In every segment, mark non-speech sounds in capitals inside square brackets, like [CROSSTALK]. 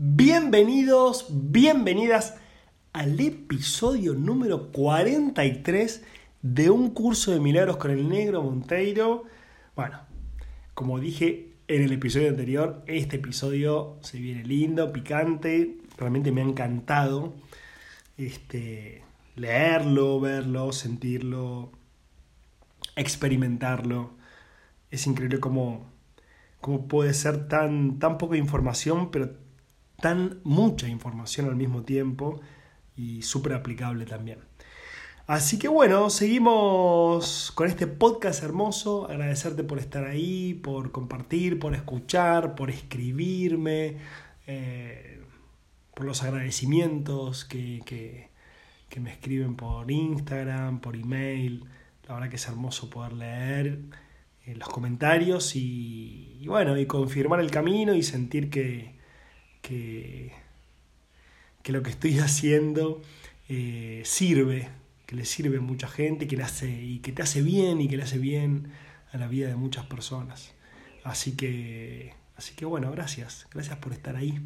Bienvenidos, bienvenidas al episodio número 43 de un curso de milagros con el negro Monteiro. Bueno, como dije en el episodio anterior, este episodio se viene lindo, picante, realmente me ha encantado este, leerlo, verlo, sentirlo, experimentarlo. Es increíble cómo, cómo puede ser tan, tan poca información, pero tan mucha información al mismo tiempo y súper aplicable también. Así que bueno, seguimos con este podcast hermoso. Agradecerte por estar ahí, por compartir, por escuchar, por escribirme, eh, por los agradecimientos que, que, me escriben por Instagram, por email. La verdad que es hermoso poder leer eh, los comentarios y, bueno, y confirmar el camino y sentir que, que, lo que estoy [LAUGHS] haciendo eh, sirve, que le sirve a mucha gente que le hace, y que te hace bien y que le hace bien a la vida de muchas personas. Así que, así que bueno, gracias, gracias por estar ahí.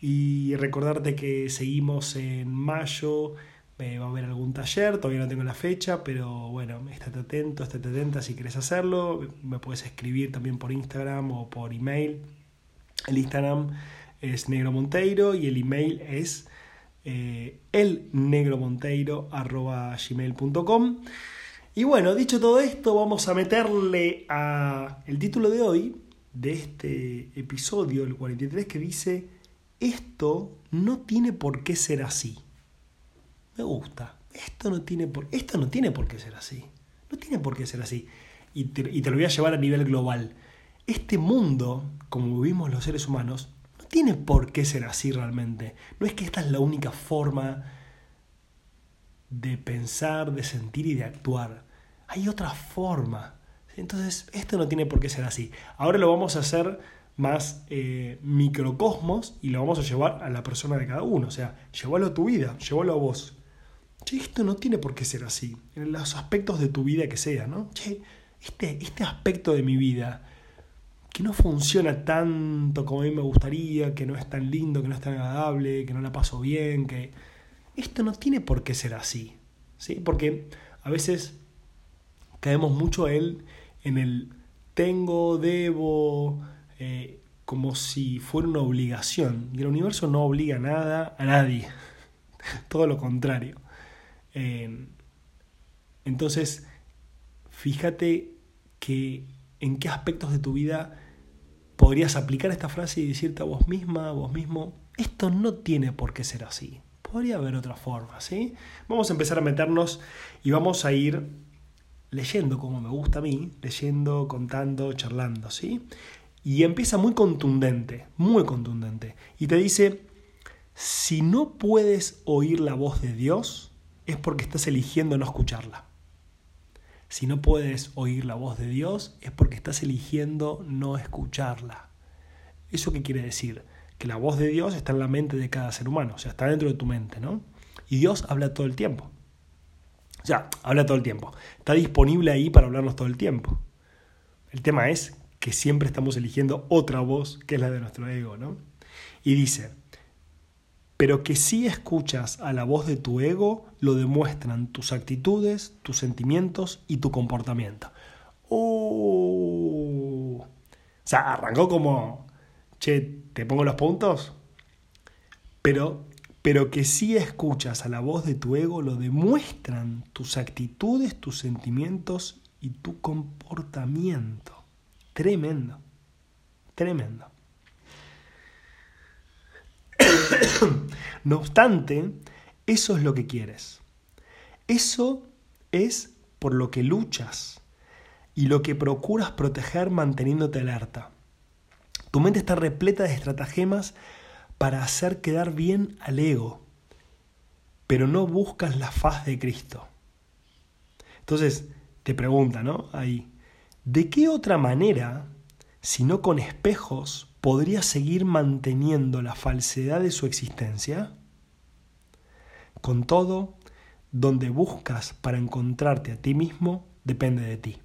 Y recordarte que seguimos en mayo, va a haber algún taller, todavía no tengo la fecha, pero bueno, estate atento, estate atenta si quieres hacerlo. Me puedes escribir también por Instagram o por email. El Instagram es Negro Monteiro y el email es eh, elnegromonteiro.gmail.com Y bueno, dicho todo esto, vamos a meterle a el título de hoy, de este episodio, el 43, que dice, esto no tiene por qué ser así. Me gusta. Esto no tiene por, esto no tiene por qué ser así. No tiene por qué ser así. Y te, y te lo voy a llevar a nivel global. Este mundo, como vivimos los seres humanos, tiene por qué ser así realmente. No es que esta es la única forma de pensar, de sentir y de actuar. Hay otra forma. Entonces, esto no tiene por qué ser así. Ahora lo vamos a hacer más eh, microcosmos y lo vamos a llevar a la persona de cada uno. O sea, llévalo a tu vida, llévalo a vos. Che, esto no tiene por qué ser así. En los aspectos de tu vida que sea, ¿no? Che, este, este aspecto de mi vida que no funciona tanto como a mí me gustaría, que no es tan lindo, que no es tan agradable, que no la paso bien, que esto no tiene por qué ser así, ¿sí? Porque a veces caemos mucho él en el tengo, debo, eh, como si fuera una obligación. Y el universo no obliga nada a nadie, [LAUGHS] todo lo contrario. Eh, entonces, fíjate que en qué aspectos de tu vida podrías aplicar esta frase y decirte a vos misma, a vos mismo, esto no tiene por qué ser así. Podría haber otra forma, ¿sí? Vamos a empezar a meternos y vamos a ir leyendo como me gusta a mí, leyendo, contando, charlando, ¿sí? Y empieza muy contundente, muy contundente. Y te dice, si no puedes oír la voz de Dios, es porque estás eligiendo no escucharla. Si no puedes oír la voz de Dios es porque estás eligiendo no escucharla. ¿Eso qué quiere decir? Que la voz de Dios está en la mente de cada ser humano, o sea, está dentro de tu mente, ¿no? Y Dios habla todo el tiempo. O sea, habla todo el tiempo. Está disponible ahí para hablarnos todo el tiempo. El tema es que siempre estamos eligiendo otra voz que es la de nuestro ego, ¿no? Y dice, pero que si escuchas a la voz de tu ego, lo demuestran tus actitudes, tus sentimientos y tu comportamiento. Uh. O sea, arrancó como, che, te pongo los puntos, pero, pero que si escuchas a la voz de tu ego, lo demuestran tus actitudes, tus sentimientos y tu comportamiento. Tremendo, tremendo. No obstante, eso es lo que quieres. Eso es por lo que luchas y lo que procuras proteger manteniéndote alerta. Tu mente está repleta de estratagemas para hacer quedar bien al ego, pero no buscas la faz de Cristo. Entonces, te pregunta, ¿no? Ahí, ¿de qué otra manera, si no con espejos, podría seguir manteniendo la falsedad de su existencia? Con todo, donde buscas para encontrarte a ti mismo depende de ti.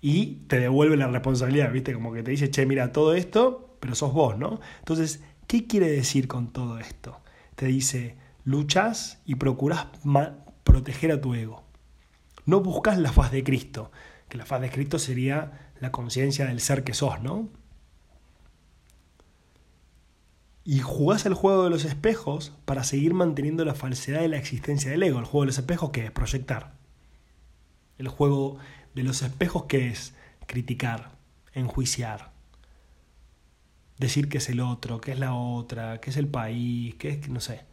Y te devuelve la responsabilidad, ¿viste? Como que te dice, che, mira, todo esto, pero sos vos, ¿no? Entonces, ¿Qué quiere decir con todo esto? Te dice, luchas y procuras proteger a tu ego. No buscas la faz de Cristo, que la faz de Cristo sería la conciencia del ser que sos, ¿no? Y jugás el juego de los espejos para seguir manteniendo la falsedad de la existencia del ego. El juego de los espejos que es proyectar. El juego de los espejos que es criticar, enjuiciar, decir que es el otro, que es la otra, que es el país, que es, no sé,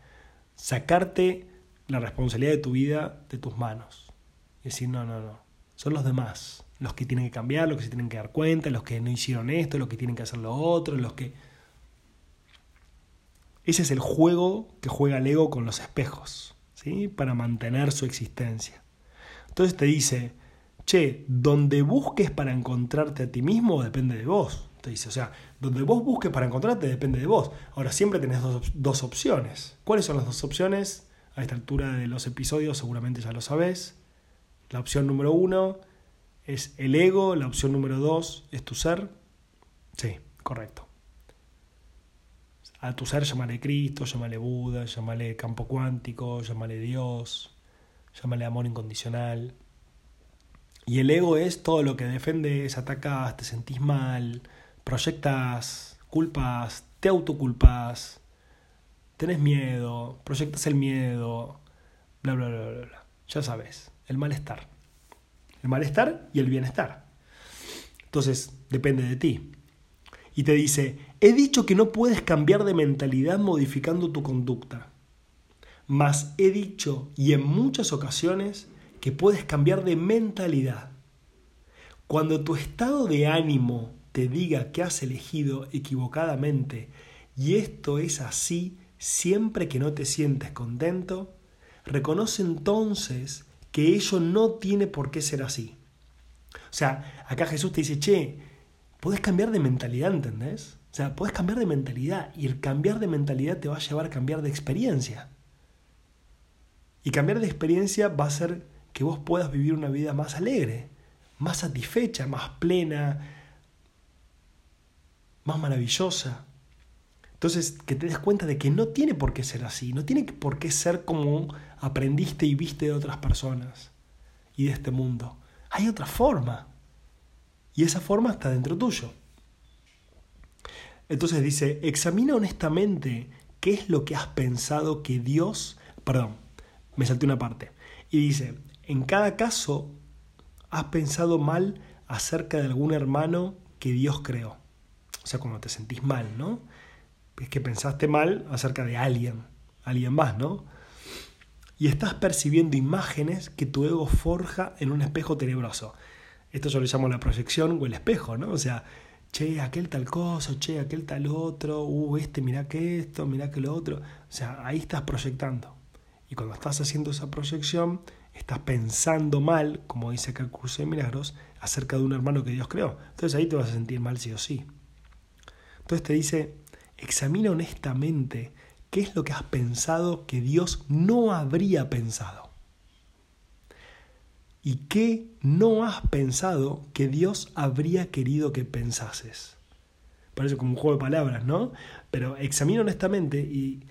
sacarte la responsabilidad de tu vida de tus manos. Y decir, no, no, no, son los demás los que tienen que cambiar, los que se tienen que dar cuenta, los que no hicieron esto, los que tienen que hacer lo otro, los que... Ese es el juego que juega el ego con los espejos, ¿sí? Para mantener su existencia. Entonces te dice, che, donde busques para encontrarte a ti mismo depende de vos. Te dice, o sea, donde vos busques para encontrarte depende de vos. Ahora, siempre tenés dos, dos opciones. ¿Cuáles son las dos opciones? A esta altura de los episodios seguramente ya lo sabés. La opción número uno es el ego, la opción número dos es tu ser. Sí, correcto. A tu ser llámale Cristo, llámale Buda, llámale campo cuántico, llámale Dios, llámale amor incondicional. Y el ego es todo lo que defendes, atacas, te sentís mal, proyectas, culpas, te autoculpas, tenés miedo, proyectas el miedo, bla, bla, bla, bla, bla. Ya sabes, el malestar. El malestar y el bienestar. Entonces, depende de ti. Y te dice, he dicho que no puedes cambiar de mentalidad modificando tu conducta. Mas he dicho, y en muchas ocasiones, que puedes cambiar de mentalidad. Cuando tu estado de ánimo te diga que has elegido equivocadamente y esto es así siempre que no te sientes contento, reconoce entonces que ello no tiene por qué ser así. O sea, acá Jesús te dice, che, puedes cambiar de mentalidad, ¿entendés? O sea, puedes cambiar de mentalidad y el cambiar de mentalidad te va a llevar a cambiar de experiencia. Y cambiar de experiencia va a hacer que vos puedas vivir una vida más alegre, más satisfecha, más plena, más maravillosa. Entonces, que te des cuenta de que no tiene por qué ser así, no tiene por qué ser como aprendiste y viste de otras personas y de este mundo. Hay otra forma. Y esa forma está dentro tuyo. Entonces dice, examina honestamente qué es lo que has pensado que Dios... Perdón, me salté una parte. Y dice, en cada caso has pensado mal acerca de algún hermano que Dios creó. O sea, cuando te sentís mal, ¿no? Es que pensaste mal acerca de alguien, alguien más, ¿no? Y estás percibiendo imágenes que tu ego forja en un espejo tenebroso. Esto yo lo llamo la proyección o el espejo, ¿no? O sea, che, aquel tal cosa, che, aquel tal otro, uh, este mira que esto, mira que lo otro. O sea, ahí estás proyectando. Y cuando estás haciendo esa proyección, estás pensando mal, como dice acá el curso de milagros, acerca de un hermano que Dios creó. Entonces ahí te vas a sentir mal sí o sí. Entonces te dice, examina honestamente qué es lo que has pensado que Dios no habría pensado. ¿Y qué no has pensado que Dios habría querido que pensases? Parece como un juego de palabras, ¿no? Pero examina honestamente y,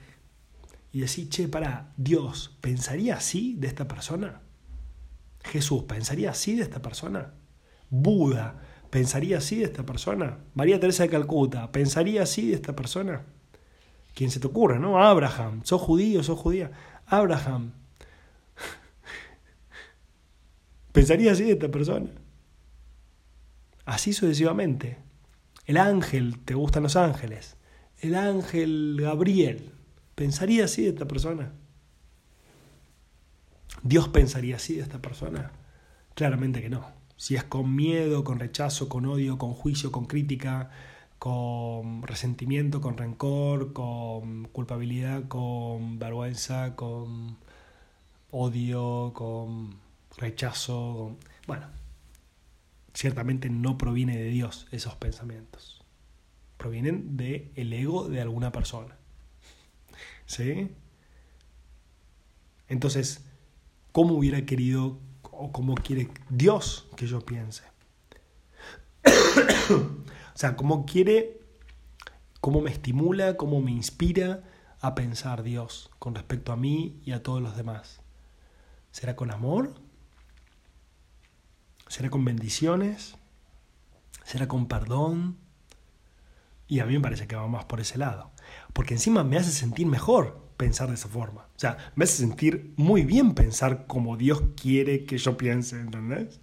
y decir, che, para, Dios, ¿pensaría así de esta persona? Jesús, ¿pensaría así de esta persona? Buda, ¿Pensaría así de esta persona? María Teresa de Calcuta, ¿pensaría así de esta persona? ¿Quién se te ocurre, no? Abraham, sos judío, sos judía. Abraham, [LAUGHS] ¿pensaría así de esta persona? Así sucesivamente. El ángel, ¿te gustan los ángeles? El ángel Gabriel, ¿pensaría así de esta persona? ¿Dios pensaría así de esta persona? Claramente que no. Si es con miedo, con rechazo, con odio, con juicio, con crítica, con resentimiento, con rencor, con culpabilidad, con vergüenza, con odio, con rechazo, bueno, ciertamente no proviene de Dios esos pensamientos. Provienen del el ego de alguna persona. ¿Sí? Entonces, ¿cómo hubiera querido o como quiere Dios que yo piense. [COUGHS] o sea, como quiere, cómo me estimula, cómo me inspira a pensar Dios con respecto a mí y a todos los demás. ¿Será con amor? ¿Será con bendiciones? ¿Será con perdón? Y a mí me parece que va más por ese lado. Porque encima me hace sentir mejor pensar de esa forma. O sea, me hace sentir muy bien pensar como Dios quiere que yo piense, ¿entendés?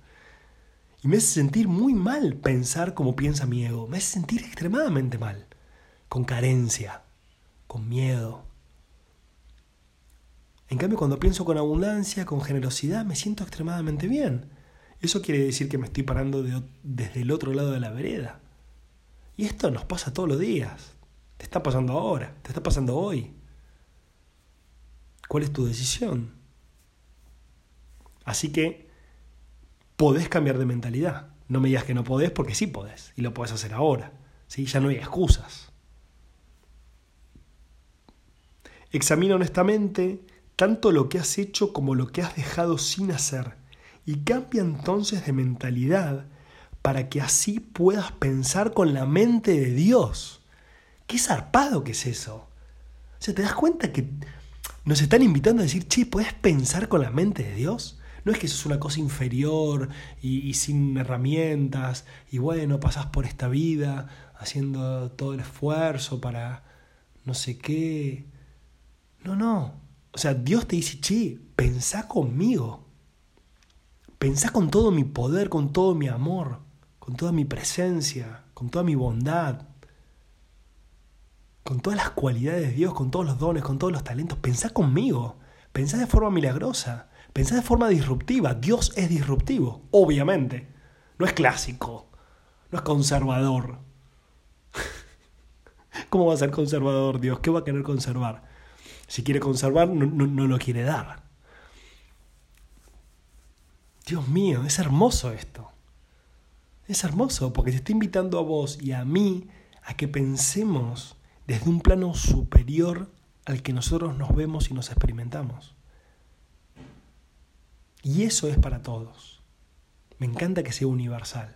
Y me hace sentir muy mal pensar como piensa mi ego. Me hace sentir extremadamente mal. Con carencia, con miedo. En cambio, cuando pienso con abundancia, con generosidad, me siento extremadamente bien. Eso quiere decir que me estoy parando desde el otro lado de la vereda. Y esto nos pasa todos los días. Te está pasando ahora, te está pasando hoy. ¿Cuál es tu decisión? Así que podés cambiar de mentalidad. No me digas que no podés porque sí podés y lo podés hacer ahora. ¿sí? Ya no hay excusas. Examina honestamente tanto lo que has hecho como lo que has dejado sin hacer y cambia entonces de mentalidad para que así puedas pensar con la mente de Dios. Qué zarpado que es eso. O sea, ¿te das cuenta que nos están invitando a decir, che, ¿puedes pensar con la mente de Dios? No es que eso es una cosa inferior y, sin herramientas y bueno, pasás por esta vida haciendo todo el esfuerzo para no sé qué. No, no. O sea, Dios te dice, che, pensá conmigo. Pensá con todo mi poder, con todo mi amor, con toda mi presencia, con toda mi bondad, con todas las cualidades de Dios, con todos los dones, con todos los talentos. Pensá conmigo. Pensá de forma milagrosa. Pensá de forma disruptiva. Dios es disruptivo, obviamente. No es clásico. No es conservador. [LAUGHS] ¿Cómo va a ser conservador Dios? ¿Qué va a querer conservar? Si quiere conservar, no, no, lo quiere dar. Dios mío, es hermoso esto. Es hermoso porque te está invitando a vos y a mí a que pensemos desde un plano superior al que nosotros nos vemos y nos experimentamos. Y eso es para todos. Me encanta que sea universal.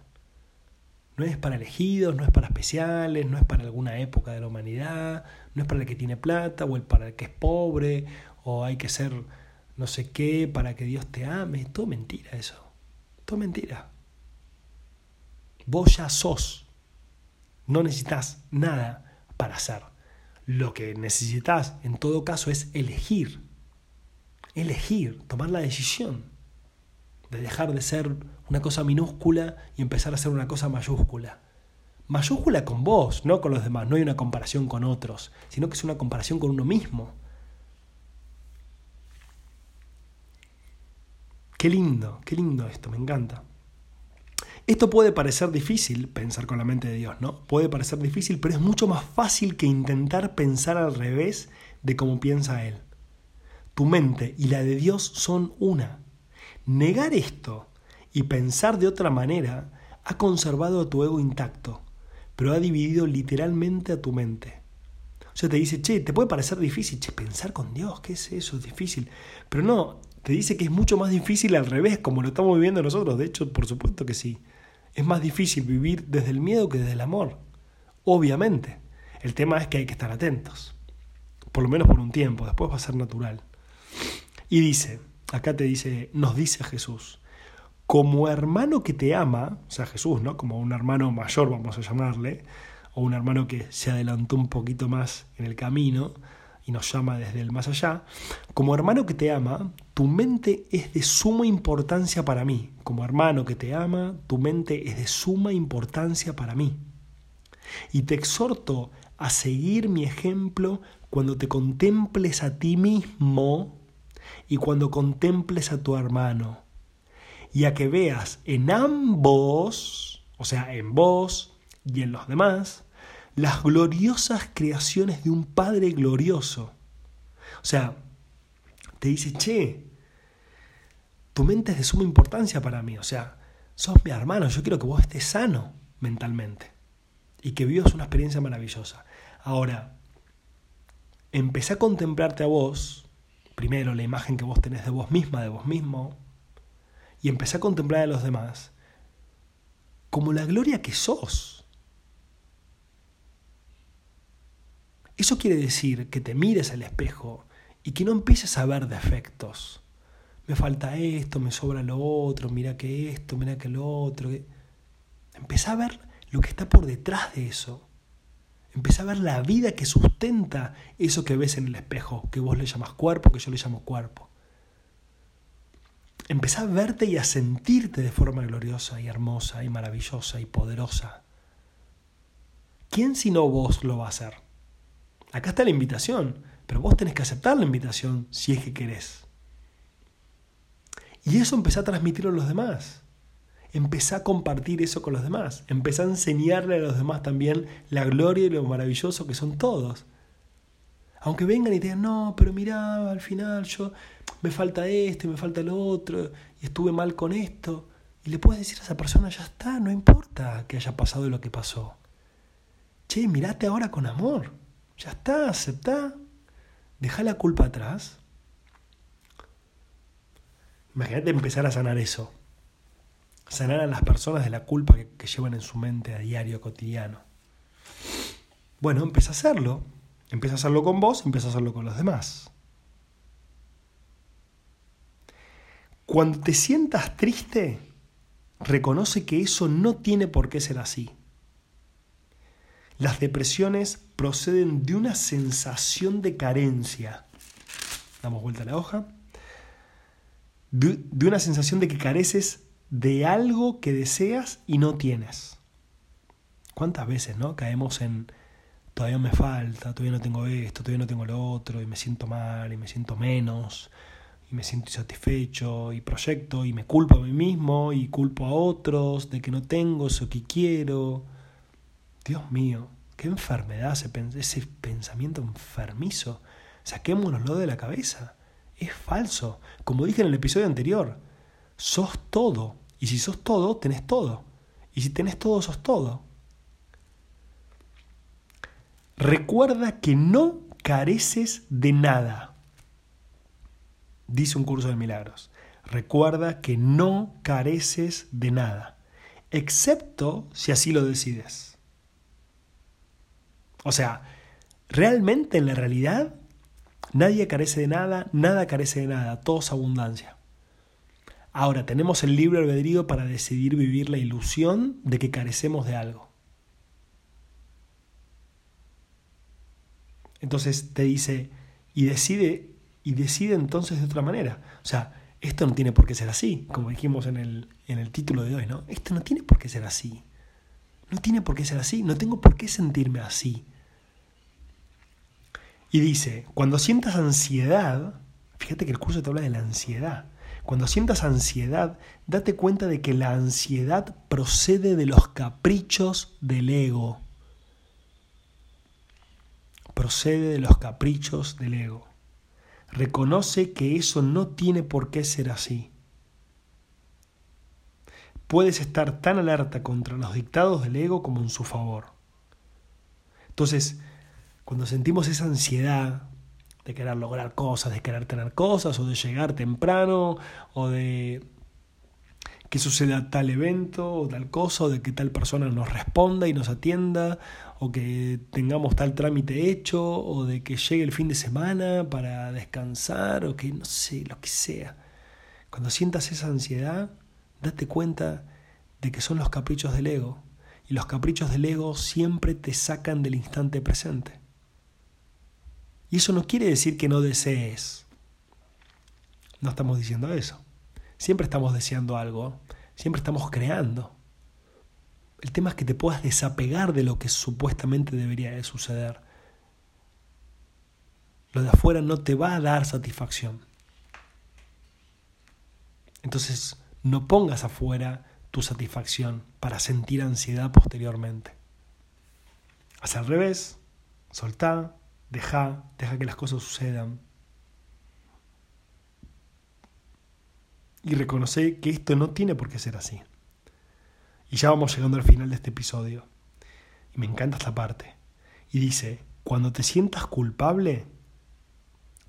No es para elegidos, no es para especiales, no es para alguna época de la humanidad, no es para el que tiene plata o el para el que es pobre, o hay que ser no sé qué para que Dios te ame. Todo mentira eso. Todo mentira. Vos ya sos. No necesitas nada para ser. Lo que necesitas en todo caso es elegir. Elegir, tomar la decisión de dejar de ser una cosa minúscula y empezar a ser una cosa mayúscula. Mayúscula con vos, no con los demás, no hay una comparación con otros, sino que es una comparación con uno mismo. Qué lindo, qué lindo esto, me encanta. Esto puede parecer difícil, pensar con la mente de Dios, ¿no? Puede parecer difícil, pero es mucho más fácil que intentar pensar al revés de cómo piensa Él. Tu mente y la de Dios son una. Negar esto y pensar de otra manera ha conservado a tu ego intacto, pero ha dividido literalmente a tu mente. O sea, te dice, che, te puede parecer difícil, che, pensar con Dios, ¿qué es eso? Es difícil. Pero no, te dice que es mucho más difícil al revés, como lo estamos viviendo nosotros. De hecho, por supuesto que sí. Es más difícil vivir desde el miedo que desde el amor. Obviamente. El tema es que hay que estar atentos. Por lo menos por un tiempo, después va a ser natural. Y dice, acá te dice, nos dice Jesús, como hermano que te ama, o sea, Jesús, ¿no? Como un hermano mayor, vamos a llamarle, o un hermano que se adelantó un poquito más en el camino y nos llama desde el más allá, como hermano que te ama, tu mente es de suma importancia para mí. Como hermano que te ama, tu mente es de suma importancia para mí. Y te exhorto a seguir mi ejemplo cuando te contemples a ti mismo y cuando contemples a tu hermano, y a que veas en ambos, o sea, en vos y en los demás, las gloriosas creaciones de un Padre glorioso. O sea, te dice, che, tu mente es de suma importancia para mí, o sea, sos mi hermano, yo quiero que vos estés sano mentalmente y que vivas una experiencia maravillosa. Ahora, empecé a contemplarte a vos primero la imagen que vos tenés de vos misma, de vos mismo, y empecé a contemplar a los demás como la gloria que sos. Eso quiere decir que te mires al espejo y que no empieces a ver defectos. Me falta esto, me sobra lo otro, mira que esto, mira que lo otro. Empezá a ver lo que está por detrás de eso. Empezá a ver la vida que sustenta eso que ves en el espejo, que vos le llamas cuerpo, que yo le llamo cuerpo. Empezá a verte y a sentirte de forma gloriosa y hermosa y maravillosa y poderosa. ¿Quién sino vos lo va a hacer? Acá está la invitación, pero vos tenés que aceptar la invitación si es que querés. Y eso empezá a transmitirlo a los demás. Empezá a compartir eso con los demás. Empezá a enseñarle a los demás también la gloria y lo maravilloso que son todos. Aunque vengan y te digan, no, pero mira, al final yo me falta esto y me falta lo otro, y estuve mal con esto. Y le puedes decir a esa persona, ya está, no importa que haya pasado lo que pasó. Che, mirate ahora con amor. Ya está, aceptá. Deja la culpa atrás. Imagínate empezar a sanar eso. Sanar a las personas de la culpa que, que llevan en su mente a diario, cotidiano. Bueno, empieza a hacerlo. Empieza a hacerlo con vos, empieza a hacerlo con los demás. Cuando te sientas triste, reconoce que eso no tiene por qué ser así. Las depresiones proceden de una sensación de carencia. Damos vuelta a la hoja. De, una sensación de que careces de algo que deseas y no tienes. ¿Cuántas veces no caemos en todavía me falta, todavía no tengo esto, todavía no tengo lo otro, y me siento mal, y me siento menos, y me siento insatisfecho, y proyecto, y me culpo a mí mismo, y culpo a otros de que no tengo eso que quiero? Dios mío, qué enfermedad ese, pensamiento enfermizo. Saquémonoslo de la cabeza. Es falso. Como dije en el episodio anterior, sos todo. Y si sos todo, tenés todo. Y si tenés todo, sos todo. Recuerda que no careces de nada. Dice un curso de milagros. Recuerda que no careces de nada, excepto si así lo decides. O sea, realmente en la realidad nadie carece de nada, nada carece de nada, todo es abundancia. Ahora tenemos el libre albedrío para decidir vivir la ilusión de que carecemos de algo. Entonces te dice, y decide, y decide entonces de otra manera. O sea, esto no tiene por qué ser así, como dijimos en el, en el título de hoy, ¿no? Esto no tiene por qué ser así. No tiene por qué ser así, no tengo por qué sentirme así. Y dice, cuando sientas ansiedad, fíjate que el curso te habla de la ansiedad. Cuando sientas ansiedad, date cuenta de que la ansiedad procede de los caprichos del ego. Procede de los caprichos del ego. Reconoce que eso no tiene por qué ser así. Puedes estar tan alerta contra los dictados del ego como en su favor. Entonces, cuando sentimos esa ansiedad de querer lograr cosas, de querer tener cosas, o de llegar temprano, o de que suceda tal evento o tal cosa, o de que tal persona nos responda y nos atienda, o que tengamos tal trámite hecho, o de que llegue el fin de semana para descansar, o que no sé, lo que sea. Cuando sientas esa ansiedad, date cuenta de que son los caprichos del ego, y los caprichos del ego siempre te sacan del instante presente. Y eso no quiere decir que no desees. No estamos diciendo eso. Siempre estamos deseando algo, siempre estamos creando. El tema es que te puedas desapegar de lo que supuestamente debería de suceder. Lo de afuera no te va a dar satisfacción. Entonces, no pongas afuera tu satisfacción para sentir ansiedad posteriormente. Haz al revés, soltá, Deja, deja que las cosas sucedan. Y reconoce que esto no tiene por qué ser así. Y ya vamos llegando al final de este episodio. Y me encanta esta parte. Y dice, cuando te sientas culpable,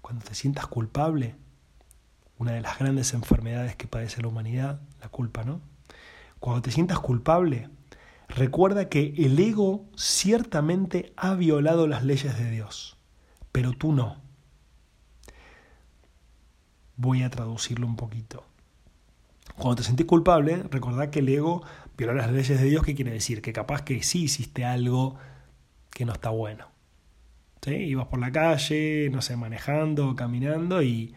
cuando te sientas culpable, una de las grandes enfermedades que padece la humanidad, la culpa, ¿no? Cuando te sientas culpable, recuerda que el ego ciertamente ha violado las leyes de Dios, pero tú no. Voy a traducirlo un poquito. Cuando te sentís culpable, recordá que el ego violó las leyes de Dios. ¿Qué quiere decir? Que capaz que sí hiciste algo que no está bueno. ¿Sí? Ibas por la calle, no sé, manejando, caminando y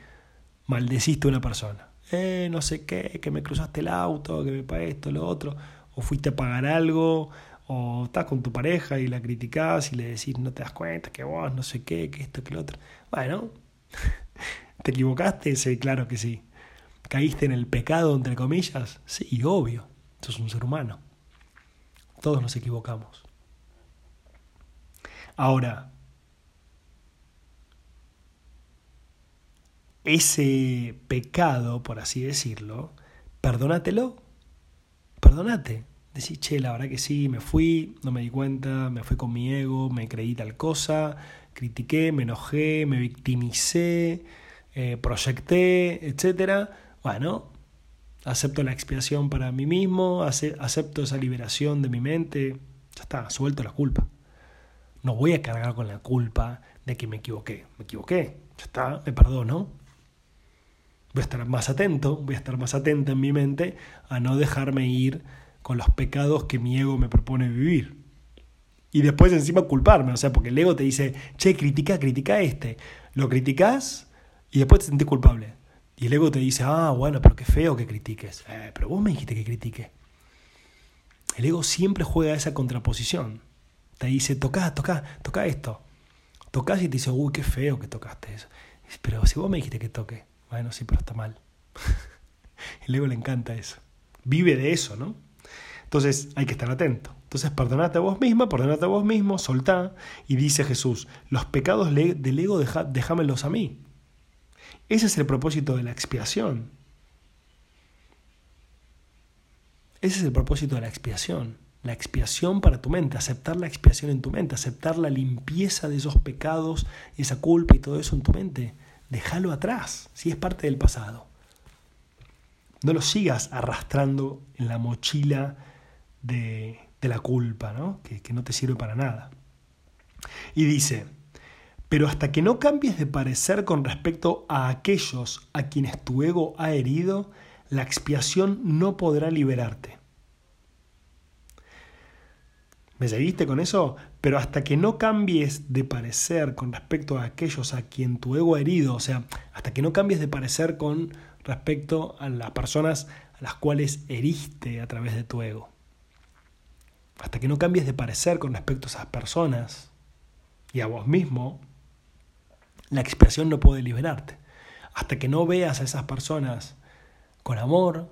maldeciste a una persona. Eh, no sé qué, que me cruzaste el auto, que me para esto, lo otro. O fuiste a pagar algo, o estás con tu pareja y la criticás y le decís, no te das cuenta, que vos, no sé qué, que esto, que lo otro. Bueno, [LAUGHS] ¿te equivocaste? Sí, claro que sí. ¿Caíste en el pecado, entre comillas? Sí, obvio. Sos un ser humano. Todos nos equivocamos. Ahora, ese pecado, por así decirlo, perdónatelo. Perdónate. Decís, che, la verdad que sí, me fui, no me di cuenta, me fui con mi ego, me creí tal cosa, critiqué, me enojé, me victimicé, eh, proyecté, etc. Bueno, acepto la expiación para mí mismo, acepto esa liberación de mi mente, ya está, suelto la culpa. No voy a cargar con la culpa de que me equivoqué. Me equivoqué, ya está, me perdono. Voy a estar más atento, voy a estar más atenta en mi mente a no dejarme ir con los pecados que mi ego me propone vivir. Y después encima culparme, o sea, porque el ego te dice, che, critica, critica este. Lo criticas y después te sentís culpable. Y el ego te dice, ah, bueno, pero qué feo que critiques. Eh, pero vos me dijiste que critique. El ego siempre juega esa contraposición. Te dice, toca, toca, toca esto. Tocas y te dice, uy, qué feo que tocaste eso. Pero si vos me dijiste que toque. Bueno, sí, pero está mal. [LAUGHS] el ego le encanta eso. Vive de eso, ¿no? Entonces hay que estar atento. Entonces perdonate a vos misma, perdonate a vos mismo, soltá. Y dice Jesús, los pecados del ego déjamelos a mí. Ese es el propósito de la expiación. Ese es el propósito de la expiación. La expiación para tu mente, aceptar la expiación en tu mente, aceptar la limpieza de esos pecados, esa culpa y todo eso en tu mente. Déjalo atrás, si es parte del pasado. No lo sigas arrastrando en la mochila de, la culpa, ¿no? Que, que no te sirve para nada. Y dice, pero hasta que no cambies de parecer con respecto a aquellos a quienes tu ego ha herido, la expiación no podrá liberarte. ¿Me seguiste con eso? Pero hasta que no cambies de parecer con respecto a aquellos a quien tu ego ha herido, o sea, hasta que no cambies de parecer con respecto a las personas a las cuales heriste a través de tu ego, hasta que no cambies de parecer con respecto a esas personas y a vos mismo, la expiación no puede liberarte. Hasta que no veas a esas personas con amor,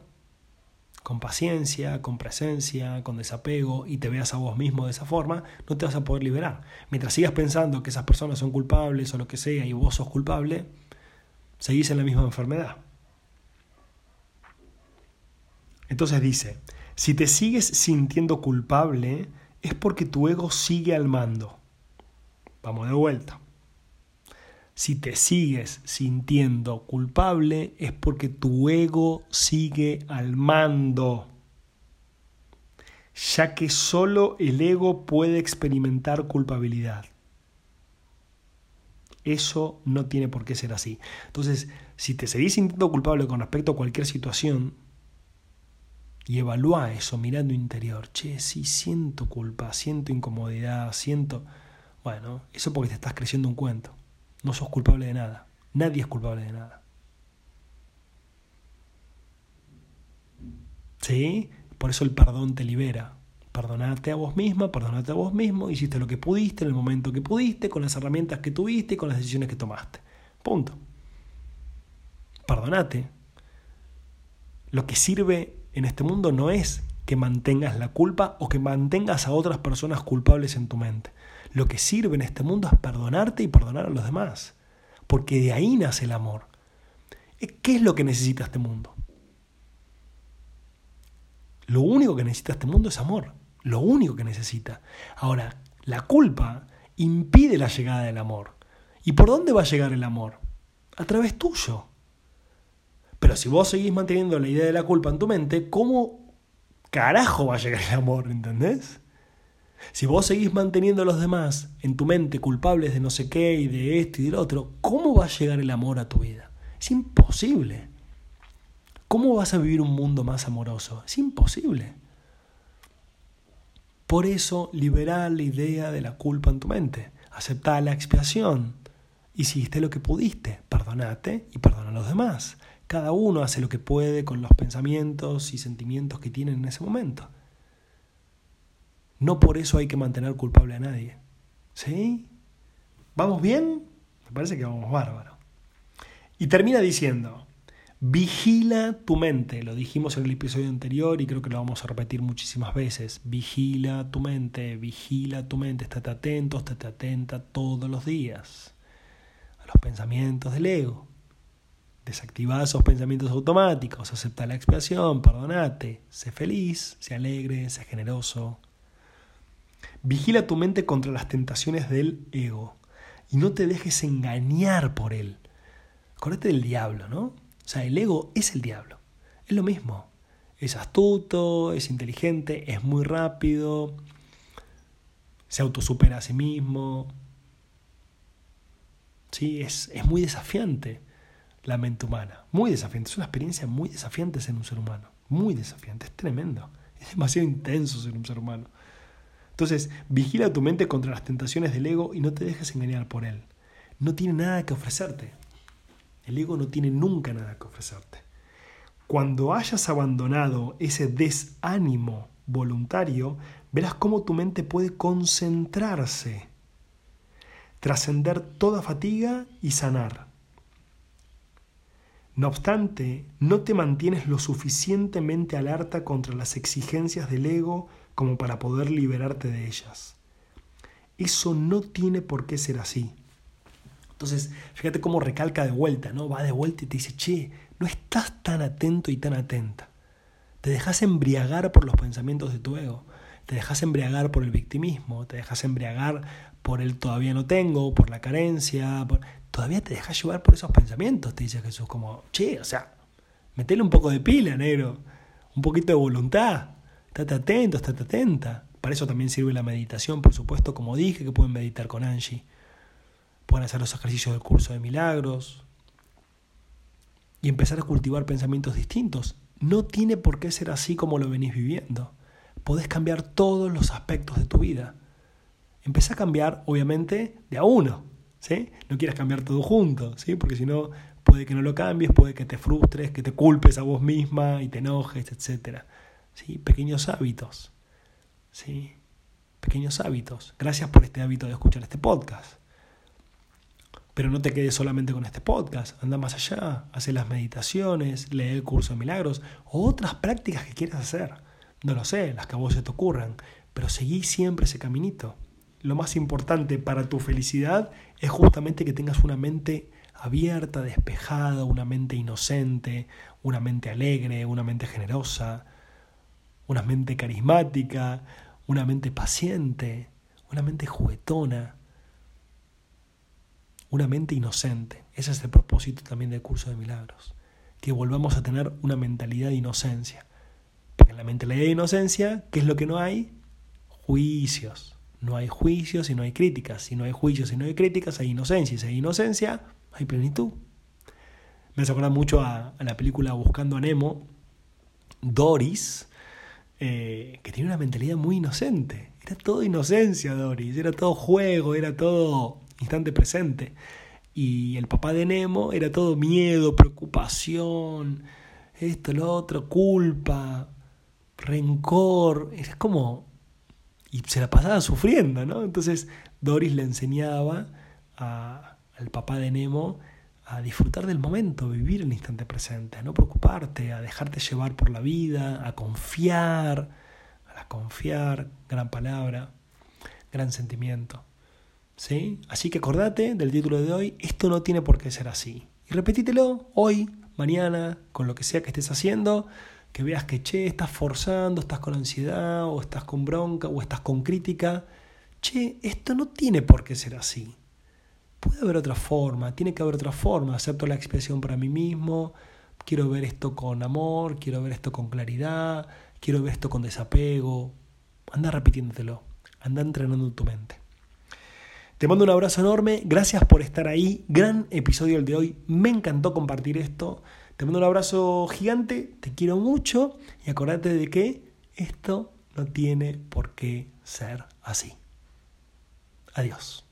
con paciencia, con presencia, con desapego y te veas a vos mismo de esa forma, no te vas a poder liberar. Mientras sigas pensando que esas personas son culpables o lo que sea y vos sos culpable, seguís en la misma enfermedad. Entonces dice, si te sigues sintiendo culpable es porque tu ego sigue al mando. Vamos de vuelta. Si te sigues sintiendo culpable es porque tu ego sigue al mando, ya que solo el ego puede experimentar culpabilidad. Eso no tiene por qué ser así. Entonces, si te seguís sintiendo culpable con respecto a cualquier situación, y evalúa eso mirando interior, che, sí, siento culpa, siento incomodidad, siento... Bueno, eso porque te estás creciendo un cuento. No sos culpable de nada. Nadie es culpable de nada. ¿Sí? Por eso el perdón te libera. Perdonate a vos misma, perdonate a vos mismo, hiciste lo que pudiste en el momento que pudiste, con las herramientas que tuviste y con las decisiones que tomaste. Punto. Perdonate. Lo que sirve en este mundo no es que mantengas la culpa o que mantengas a otras personas culpables en tu mente. Lo que sirve en este mundo es perdonarte y perdonar a los demás, porque de ahí nace el amor. ¿Qué es lo que necesita este mundo? Lo único que necesita este mundo es amor, lo único que necesita. Ahora, la culpa impide la llegada del amor. ¿Y por dónde va a llegar el amor? A través tuyo. Pero si vos seguís manteniendo la idea de la culpa en tu mente, ¿cómo, carajo va a llegar el amor, ¿entendés? Si vos seguís manteniendo a los demás en tu mente culpables de no sé qué y de esto y del otro, ¿cómo va a llegar el amor a tu vida? Es imposible. ¿Cómo vas a vivir un mundo más amoroso? Es imposible. Por eso, liberar la idea de la culpa en tu mente. Aceptar la expiación. Hiciste lo que pudiste. Perdonate y perdona a los demás. Cada uno hace lo que puede con los pensamientos y sentimientos que tiene en ese momento. No por eso hay que mantener culpable a nadie. ¿Sí? ¿Vamos bien? Me parece que vamos bárbaro. Y termina diciendo, vigila tu mente, lo dijimos en el episodio anterior y creo que lo vamos a repetir muchísimas veces, vigila tu mente, vigila tu mente, estate atento, estate atenta todos los días a los pensamientos del ego. Desactiva esos pensamientos automáticos, acepta la expiación, perdonate, sé feliz, sé alegre, sé generoso. Vigila tu mente contra las tentaciones del ego y no te dejes engañar por él. Acordate del diablo, ¿no? O sea, el ego es el diablo. Es lo mismo. Es astuto, es inteligente, es muy rápido, se autosupera a sí mismo. Sí, es, es muy desafiante la mente humana. Muy desafiante. Es una experiencia muy desafiante ser un ser humano. Muy desafiante. Es tremendo. Es demasiado intenso ser un ser humano. Entonces, vigila tu mente contra las tentaciones del ego y no te dejes engañar por él. No tiene nada que ofrecerte. El ego no tiene nunca nada que ofrecerte. Cuando hayas abandonado ese desánimo voluntario, verás cómo tu mente puede concentrarse, trascender toda fatiga y sanar. No obstante, no te mantienes lo suficientemente alerta contra las exigencias del ego como para poder liberarte de ellas. Eso no tiene por qué ser así. Entonces, fíjate cómo recalca de vuelta, ¿no? Va de vuelta y te dice, che, no estás tan atento y tan atenta. Te dejas embriagar por los pensamientos de tu ego. Te dejas embriagar por el victimismo. Te dejas embriagar por el todavía no tengo, por la carencia. Todavía te dejas llevar por esos pensamientos, te dice Jesús. Como, che, o sea, metele un poco de pila, negro. Un poquito de voluntad. Estate atento, estate atenta. Para eso también sirve la meditación, por supuesto, como dije, que pueden meditar con Angie pueden hacer los ejercicios del curso de milagros y empezar a cultivar pensamientos distintos. No tiene por qué ser así como lo venís viviendo. Podés cambiar todos los aspectos de tu vida. Empezá a cambiar, obviamente, de a uno. ¿sí? No quieras cambiar todo junto, ¿sí? porque si no, puede que no lo cambies, puede que te frustres, que te culpes a vos misma y te enojes, etc. ¿Sí? Pequeños hábitos. ¿sí? Pequeños hábitos. Gracias por este hábito de escuchar este podcast. Pero no te quedes solamente con este podcast, anda más allá, hace las meditaciones, lee el curso de milagros o otras prácticas que quieras hacer. No lo sé, las que a vos se te ocurran, pero seguí siempre ese caminito. Lo más importante para tu felicidad es justamente que tengas una mente abierta, despejada, una mente inocente, una mente alegre, una mente generosa, una mente carismática, una mente paciente, una mente juguetona una mente inocente. Ese es el propósito también del curso de milagros. Que volvamos a tener una mentalidad de inocencia. Porque en la mentalidad de inocencia, ¿qué es lo que no hay? Juicios. No hay juicios y no hay críticas. Si no hay juicios y no hay críticas, hay inocencia. Y si hay inocencia, hay plenitud. Me hace acordar mucho a, la película Buscando a Nemo, Doris, eh, que tiene una mentalidad muy inocente. Era todo inocencia, Doris. Era todo juego, era todo instante presente. Y el papá de Nemo era todo miedo, preocupación, esto, lo otro, culpa, rencor. Era como. Y se la pasaba sufriendo, ¿no? Entonces Doris le enseñaba al papá de Nemo a disfrutar del momento, vivir el instante presente, a no preocuparte, a dejarte llevar por la vida, a confiar, a confiar, gran palabra, gran sentimiento. ¿sí? Así que acordate del título de hoy, esto no tiene por qué ser así. Y repetítelo hoy, mañana, con lo que sea que estés haciendo, que veas que, che, estás forzando, estás con ansiedad, o estás con bronca, o estás con crítica. Che, esto no tiene por qué ser así. Puede haber otra forma, tiene que haber otra forma. Acepto la expresión para mí mismo, quiero ver esto con amor, quiero ver esto con claridad, quiero ver esto con desapego. Anda repitiéndotelo, anda entrenando tu mente. Te mando un abrazo enorme, gracias por estar ahí, gran episodio el de hoy, me encantó compartir esto. Te mando un abrazo gigante, te quiero mucho y acordate de que esto no tiene por qué ser así. Adiós.